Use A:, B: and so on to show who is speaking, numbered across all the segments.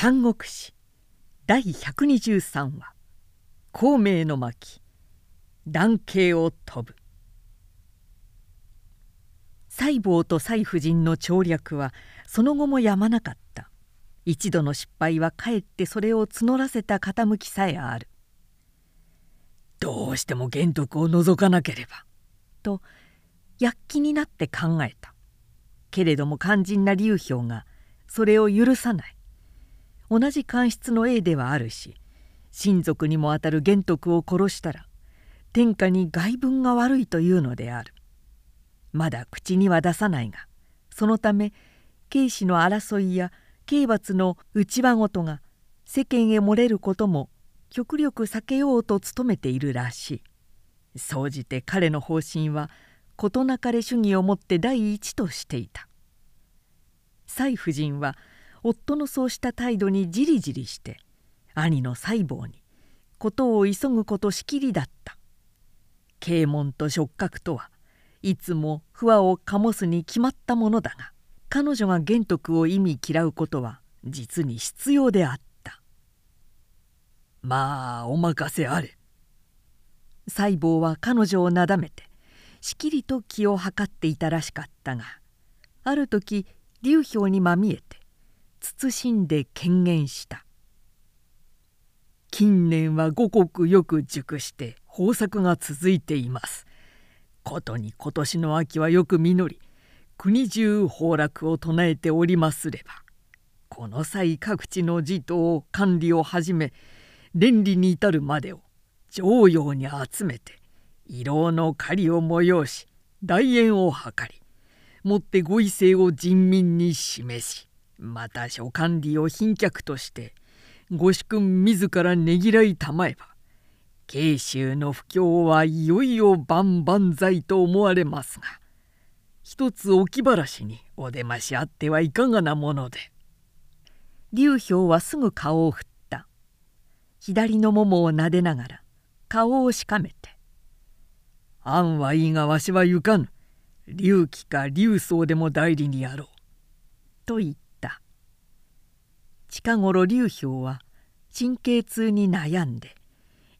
A: 三国志。第123話「孔明の巻。男系を飛ぶ」西坊と西夫人の調略はその後もやまなかった。一度の失敗はかえってそれを募らせた傾きさえある。どうしても玄徳を除かなければ。と躍起になって考えた。けれども肝心な劉氷がそれを許さない。同じ官室の A ではあるし親族にもあたる玄徳を殺したら天下に外分が悪いというのである。まだ口には出さないがそのため警視の争いや刑罰の内輪ごとが世間へ漏れることも極力避けようと努めているらしい。総じて彼の方針は事なかれ主義をもって第一としていた。蔡夫人は夫のそうした態度にじりじりして兄の細胞に事を急ぐことしきりだった。啓問と触覚とはいつも不和を醸すに決まったものだが彼女が玄徳を意味嫌うことは実に必要であった。まあお任せあれ。細胞は彼女をなだめてしきりと気を計っていたらしかったがある時流氷にまみえて慎んで権限した。近年は五穀よく熟して豊作が続いています。ことに今年の秋はよく実り国中崩落を唱えておりますればこの際各地の地頭管理をはじめ連理に至るまでを常用に集めて慰労の狩りを催し大宴を図りもってご威勢を人民に示しまた諸管理を賓客としてご主君自らねぎらいたまえば慶州の不況はいよいよ万々歳と思われますが一つ置きばらしにお出ましあってはいかがなもので。劉氷はすぐ顔を振った。左のももをなでながら顔をしかめて「案はいいがわしはゆかぬ。龍騎か龍宗でも代理にやろう」と言った。近頃劉氷は神経痛に悩んで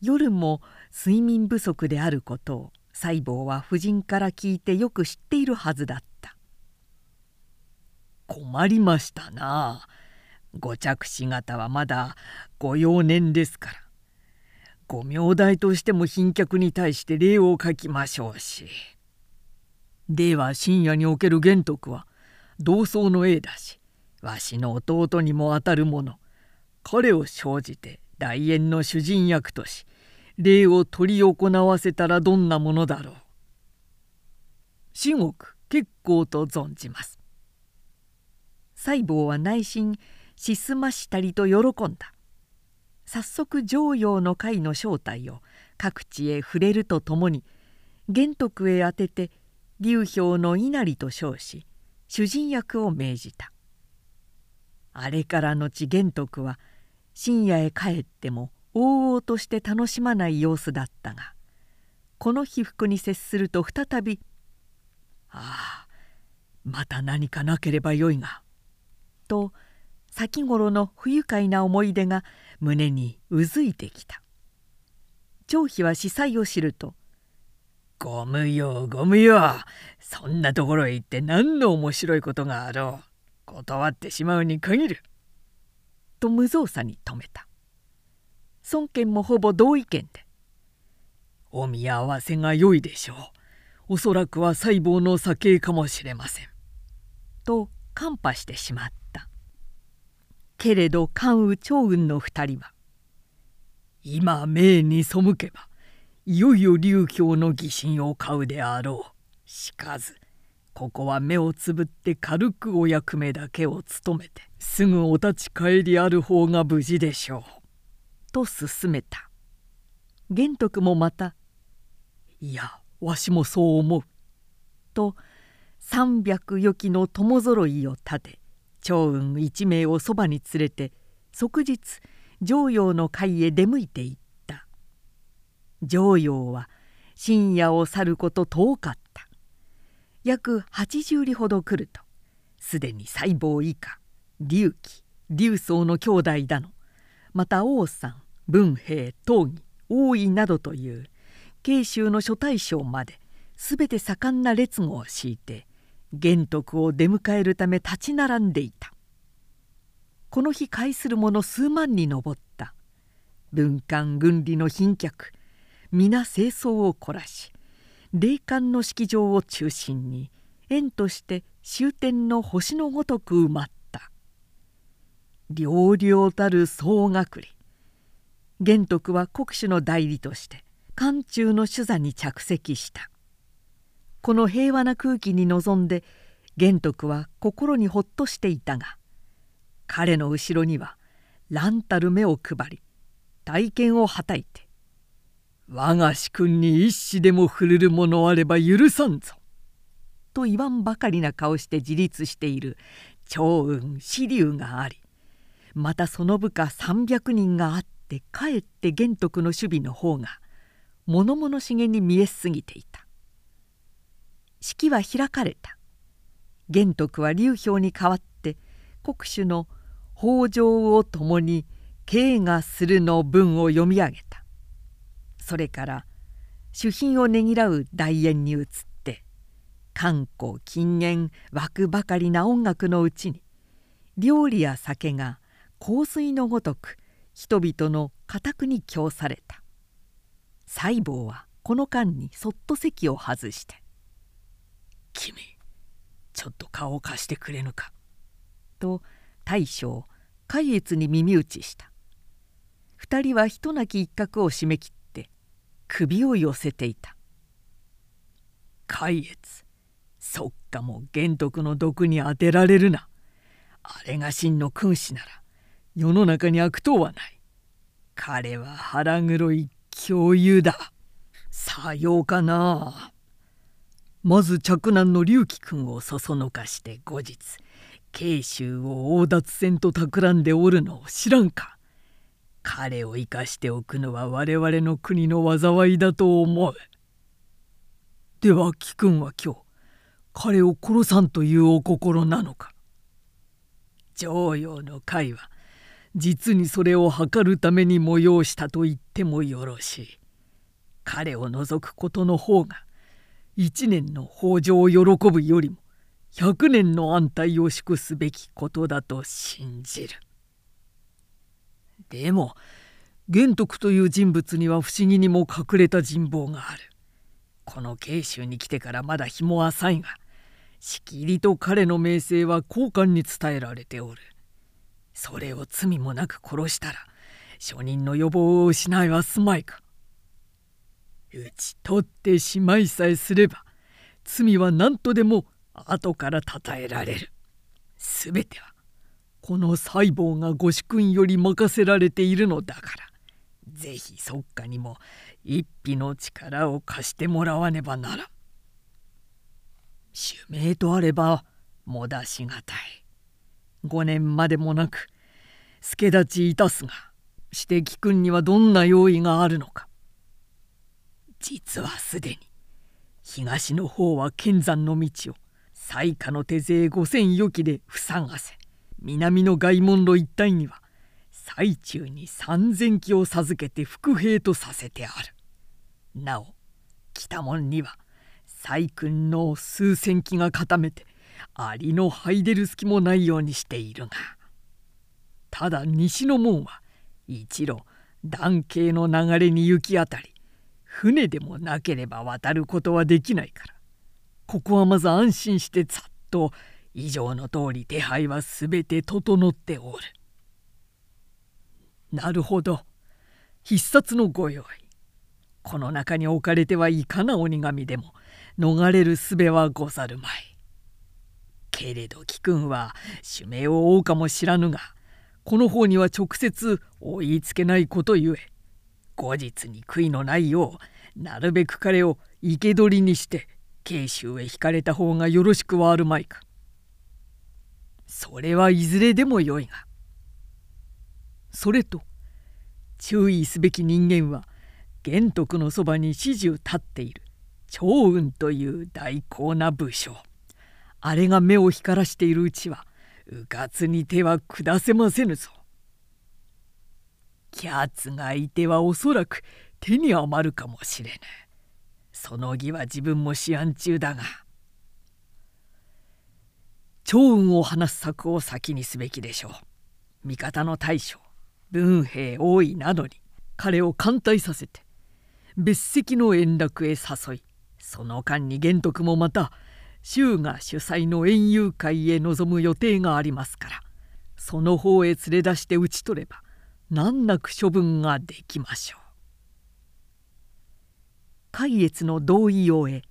A: 夜も睡眠不足であることを細胞は夫人から聞いてよく知っているはずだった。困りましたな。ご着子方はまだご幼年ですから。ご名代としても賓客に対して礼を書きましょうし。では深夜における玄徳は同窓の栄だしわしの弟にもあたる者彼を生じて大縁の主人役とし礼を執り行わせたらどんなものだろう。至極結構と存じます。細胞は内心しすましたりと喜んだ。早速常陽の会の正体を各地へ触れるとともに玄徳へ宛てて流氷の稲荷と称し主人役を命じた。あれから後玄徳は深夜へ帰っても往々として楽しまない様子だったがこの被服に接すると再び「ああまた何かなければよいが」と先頃の不愉快な思い出が胸にうずいてきた。張飛は司祭を知ると「ご無用ご無用そんなところへ行って何の面白いことがあろう」断ってしまうに限る」と無造作に止めた。孫権もほぼ同意見で「お見合わせが良いでしょう。おそらくは細胞の酒かもしれません」と看破してしまった。けれど関羽趙雲の二人は「今命に背けばいよいよ劉氷の疑心を買うであろう。しかずここは目をつぶって軽くお役目だけを務めてすぐお立ち帰りある方が無事でしょう」と勧めた。玄徳もまた「いやわしもそう思う」と300余機の友揃いを立て趙雲一名をそばに連れて即日常陽の会へ出向いていった。常陽は深夜を去ること遠かった。約80里ほど来ると。すでに細胞以下隆起劉宗の兄弟だの。また王さん文平東義大井などという慶州の諸大将まで全て盛んな列語を敷いて玄徳を出迎えるため立ち並んでいた。この日会する者数万に上った。文官軍理の賓客皆清掃を凝らし霊感の式場を中心に縁として終点の星のごとく埋まった。寥々たる総隠り。玄徳は国主の代理として漢中の主座に着席した。この平和な空気に臨んで玄徳は心にほっとしていたが彼の後ろには乱たる目を配り体験をはたいて「我が主君に一子でも触れるものあれば許さんぞ」と言わんばかりな顔して自立している長雲紫龍がありまたその部下300人があってかえって玄徳の守備の方が物々しげに見えすぎていた。式は開かれた。玄徳は劉氷に代わって国主の北条を共に敬賀するの文を読み上げた。それから主賓をねぎらう大宴に移って観光禁煙湧くばかりな音楽のうちに料理や酒が香水のごとく人々の家宅に供された。細胞はこの間にそっと席を外して「君ちょっと顔を貸してくれぬか」と大将海越に耳打ちした。二人はひとなき一角を締め切首を寄せていた。海越そっかも玄徳の毒に当てられるな。あれが真の君子なら世の中に悪党はない。彼は腹黒い共有だ。さようかな。まず嫡男の龍樹君をそそのかして後日慶州を横奪戦と企んでおるのを知らんか。彼を生かしておくのは我々の国の災いだと思うでは貴君は今日彼を殺さんというお心なのか常陽の会は実にそれを図るために催したと言ってもよろしい。彼を除くことの方が一年の豊穣を喜ぶよりも百年の安泰を祝すべきことだと信じる。でも玄徳という人物には不思議にも隠れた人望がある。この慶州に来てからまだ日も浅いがしきりと彼の名声は高官に伝えられておる。それを罪もなく殺したら証人の予防を失いはすまいか討ち取ってしまいさえすれば罪は何とでも後からたたえられる全てはこの細胞がご主君より任せられているのだから。是非即下にも一匹の力を貸してもらわねばならん。指名とあればもだしがたい。5年までもなく助立ちいたすがして貴君にはどんな用意があるのか。実はすでに東の方は剣山の道を西下の手勢五千余機で塞がせ。南の外門路一帯には最中に三千機を授けて伏兵とさせてある。なお北門には細君の数千機が固めてアリの入れる隙もないようにしているがただ西の門は一路男系の流れに行き当たり船でもなければ渡ることはできないからここはまず安心してざっと以上の通り手配は全て整っておる。なるほど必殺のご用意この中に置かれてはいかな鬼神でも逃れる術はござるまい。けれど貴君は主命を負うかもしらぬがこの方には直接追いつけないことゆえ後日に悔いのないようなるべく彼を生け捕りにして慶州へ引かれた方がよろしくはあるまいか。それはいずれでもよいが。それと注意すべき人間は玄徳のそばに始終立っている長雲という大高な武将。あれが目を光らしているうちはうかつに手は下せませぬぞ。キャツがいてはおそらく手に余るかもしれぬ。その儀は自分も思案中だが趙雲を話す策を先にすべきでしょう。味方の大将文兵王位などに彼を歓待させて別席の円楽へ誘いその間に玄徳もまた衆が主催の園遊会へ臨む予定がありますからその方へ連れ出して討ち取れば難なく処分ができましょう。海越の同意を得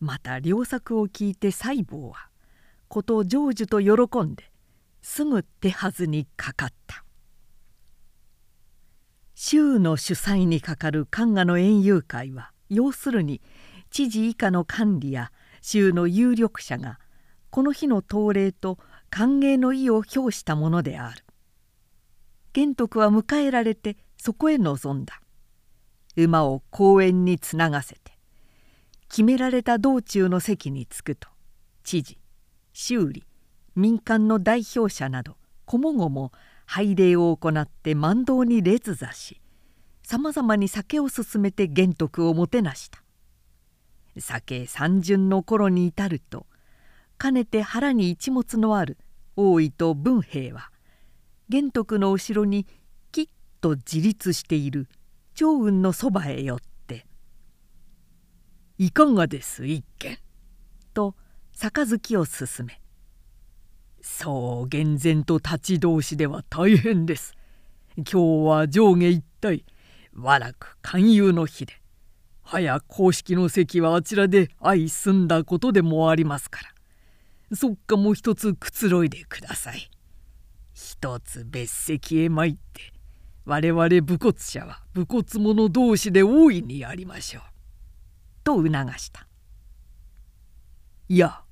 A: また良作を聞いて細胞はことを成就と喜んですぐ手はずにかかった。州の主催にかかる神賀の園遊会は要するに知事以下の管理や州の有力者がこの日の統令と歓迎の意を表したものである。玄徳は迎えられてそこへ臨んだ。馬を公園につながせて決められた道中の席に着くと知事修理民間の代表者などこもごも拝礼を行って万道に列座しさまざまに酒を勧めて玄徳をもてなした。酒三巡の頃に至るとかねて腹に一物のある大井と文兵は玄徳の後ろにきっと自立している長雲のそばへ寄って「いかがです一軒」と杯を勧めそう厳然と立ち通しでは大変です。今日は上下一体和楽勧誘の日で早公式の席はあちらで相済んだことでもありますからそっかもう一つくつろいでください。一つ別席へ参って我々武骨者は武骨者同士で大いにやりましょう。と促した。いや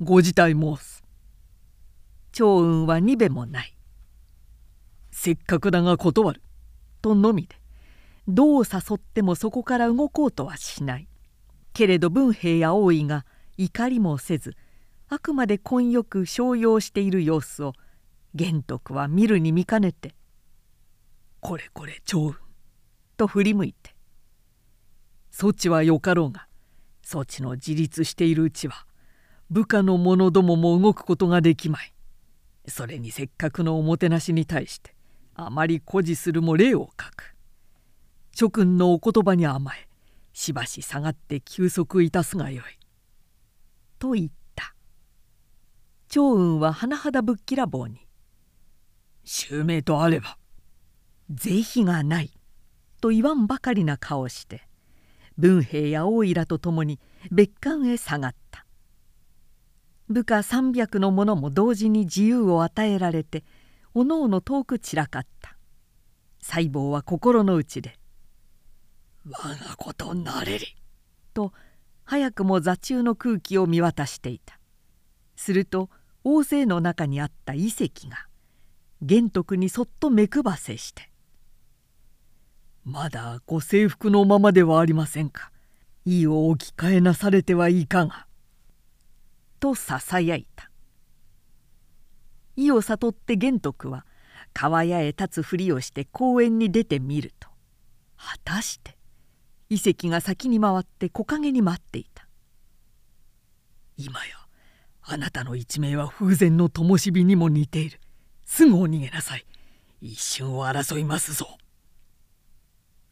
A: ご自体申す。長雲は二べもない。せっかくだが断る。とのみで。どう誘ってもそこから動こうとはしない。けれど文兵や王位が怒りもせずあくまで混よく商用している様子を玄徳は見るに見かねて「これこれ長雲」と振り向いて「そちはよかろうがそちの自立しているうちは部下の者どもも動くことができまい。それにせっかくのおもてなしに対してあまり誇示するも礼を書く。諸君のお言葉に甘えしばし下がって休息いたすがよい」と言った。長雲は甚だぶっきらぼうに「襲名とあれば是非がない」と言わんばかりな顔して文兵や大井らと共に別館へ下がった。部下300の者も同時に自由を与えられておのおの遠く散らかった。細胞は心の内で「我がことなれり」と早くも座中の空気を見渡していた。すると大勢の中にあった遺跡が玄徳にそっと目配せして「まだご制服のままではありませんか。意を置き換えなされてはいかが」とささやいた。意を悟って玄徳は川屋へ立つふりをして公園に出てみると果たして遺跡が先に回って木陰に待っていた。今やあなたの一命は風前の灯火にも似ている。すぐお逃げなさい。一瞬を争いますぞ。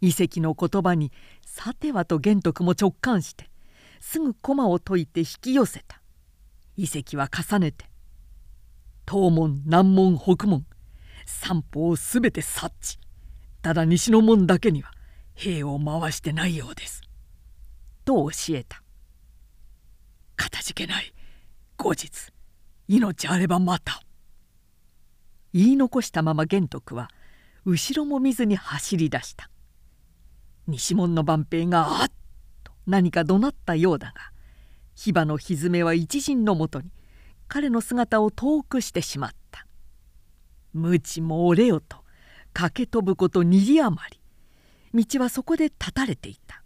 A: 遺跡の言葉にさてはと玄徳も直感してすぐ駒を解いて引き寄せた。遺跡は重ねて東門南門北門三方すべて察知。ただ西の門だけには兵を回してないようです」と教えた「かたじけない。後日命あればまた」言い残したまま玄徳は後ろも見ずに走り出した。西門の万平があっと何か怒鳴ったようだが火花の蹄は一陣のもとに彼の姿を遠くしてしまった「無知も折れよ」と駆け飛ぶこと二里余り道はそこで断たれていた。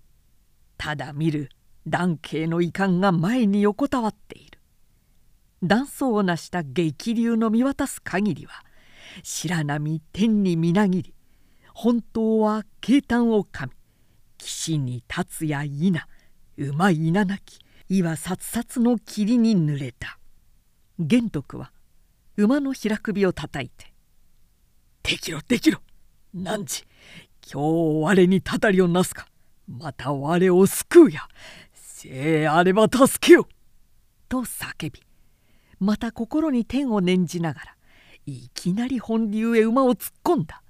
A: ただ見る蘭慶の遺憾が前に横たわっている。断層を成した激流の見渡す限りは白波天にみなぎり本当は慶丹をかみ岸に立つや否馬稲なき岩さつさつの霧に濡れた。玄徳は馬の平首をたたいて「できろできろ何時今日我にたたりをなすか。また我を救うや。せいあれば助けよ」と叫びまた心に天を念じながらいきなり本流へ馬を突っ込んだ。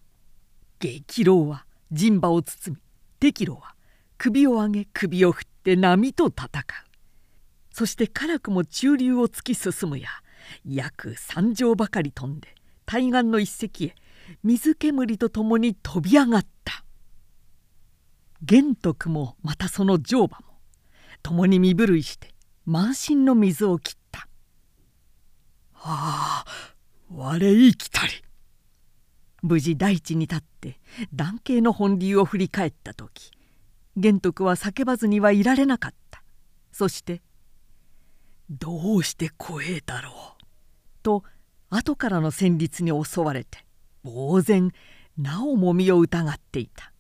A: 激浪は陣馬を包み適郎は首を上げ首を振って波と戦う。そして辛くも中流を突き進むや約三丈ばかり飛んで対岸の一隻へ水煙とともに飛び上がった。玄徳もまたその乗馬も共に身震いして満身の水を切った「ああ我生きたり」無事大地に立って男系の本流を振り返った時玄徳は叫ばずにはいられなかった。そして「どうして怖えだろう」と後からの戦慄に襲われて呆然なおもみを疑っていた。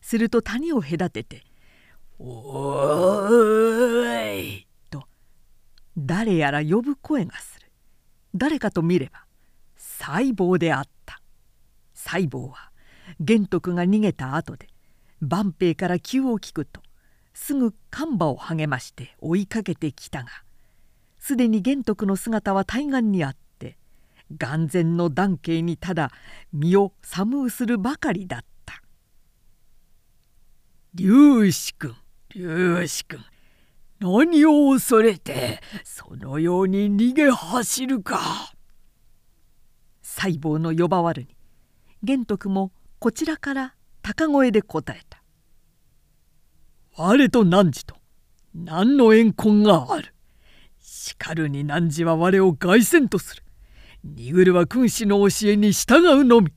A: すると谷を隔てて「おーい!」と誰やら呼ぶ声がする。誰かと見れば細胞であった。細胞は玄徳が逃げた後で万兵から急を聞くとすぐ看板を励まして追いかけてきたがすでに玄徳の姿は対岸にあって眼前の男系にただ身を寒うするばかりだった「龍子君龍子君何を恐れてそのように逃げ走るか」細胞の呼ばわるに玄徳もこちらから高声で答えた「我と汝と。何の怨恨がある。しかるに汝は我を凱旋とする。ニグルは君主の教えに従うのみ」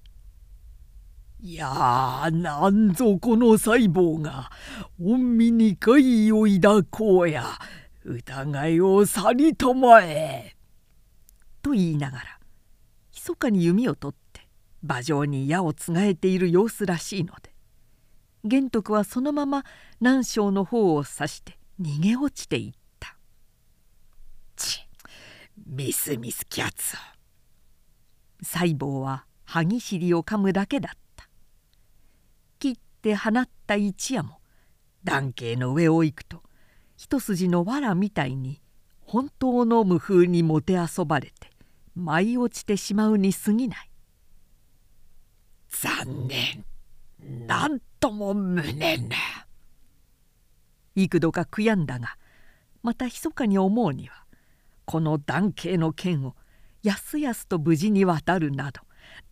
A: いやなんぞこの細胞が御身に怪異を抱こうや。疑いを去りとまえ」と言いながら密かに弓を取って馬上に矢をつがえている様子らしいので玄徳はそのまま南昌の方を指して逃げ落ちていった「ちミスミスキャッツ」細胞は歯ぎしりを噛むだけだった。切って放った一夜も男系の上を行くと一筋の藁みたいに本当の無風にもてあそばれて舞い落ちてしまうに過ぎない。残念。なんとも無念な幾度か悔やんだがまた密かに思うにはこの男系の剣をやすやすと無事に渡るなど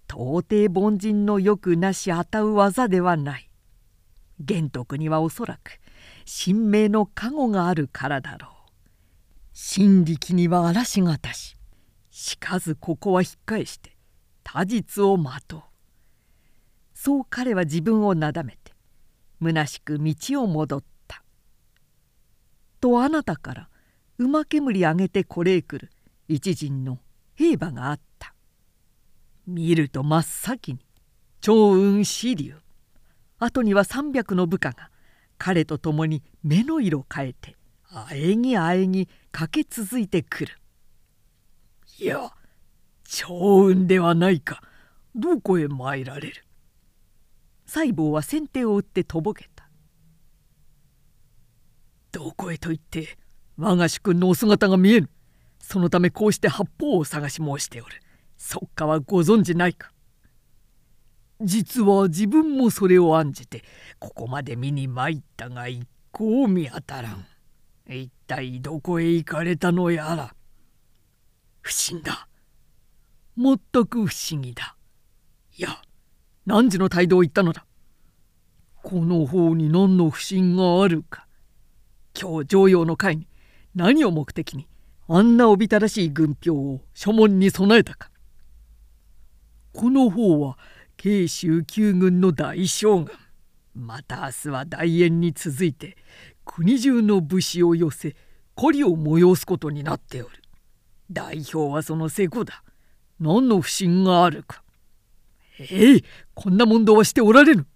A: 到底凡人のよくなしあたう技ではない。玄徳にはおそらく神明の加護があるからだろう。神力には嵐がたししかずここは引っ返して他実を待とう。そう彼は自分をなだめて虚しく道を戻った。とあなたから馬煙上げてこれへ来る一陣の兵馬があった。見ると真っ先に長雲支流。後には300の部下が彼と共に目の色変えてあえぎあえぎ駆け続いてくる。いや長雲ではないか。どこへ参られる？細胞は先手を打ってとぼけた。どこへと言って我が主君のお姿が見えぬ。そのためこうして八方を探し申しておる。そっかはご存じないか。実は自分もそれを案じてここまで見に参ったが一向見当たらん。一体どこへ行かれたのやら。不審だ。全く不思議だ。いや何時の態度を言ったのだ？この方に何の不審があるか？今日常用の会に何を目的に？あんなおびただしい軍票を書門に備えたか？この方は慶州九軍の大将軍。また明日は大円に続いて国中の武士を寄せ孤利を催すことになっておる。代表はその瀬古だ。何の不審があるか？ええこんな問答はしておられぬ。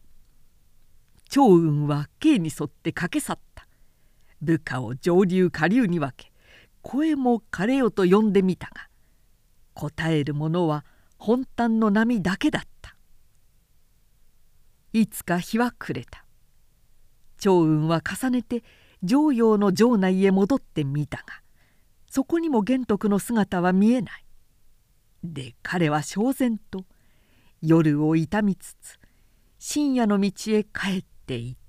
B: 長雲は刑に沿って駆け去った。部下を上流下流に分け声も枯れよと呼んでみたが答えるものは本端の波だけだった。いつか日は暮れた。長雲は重ねて常陽の城内へ戻ってみたがそこにも玄徳の姿は見えない。で彼は焦然と夜を痛みつつ深夜の道へ帰っていった。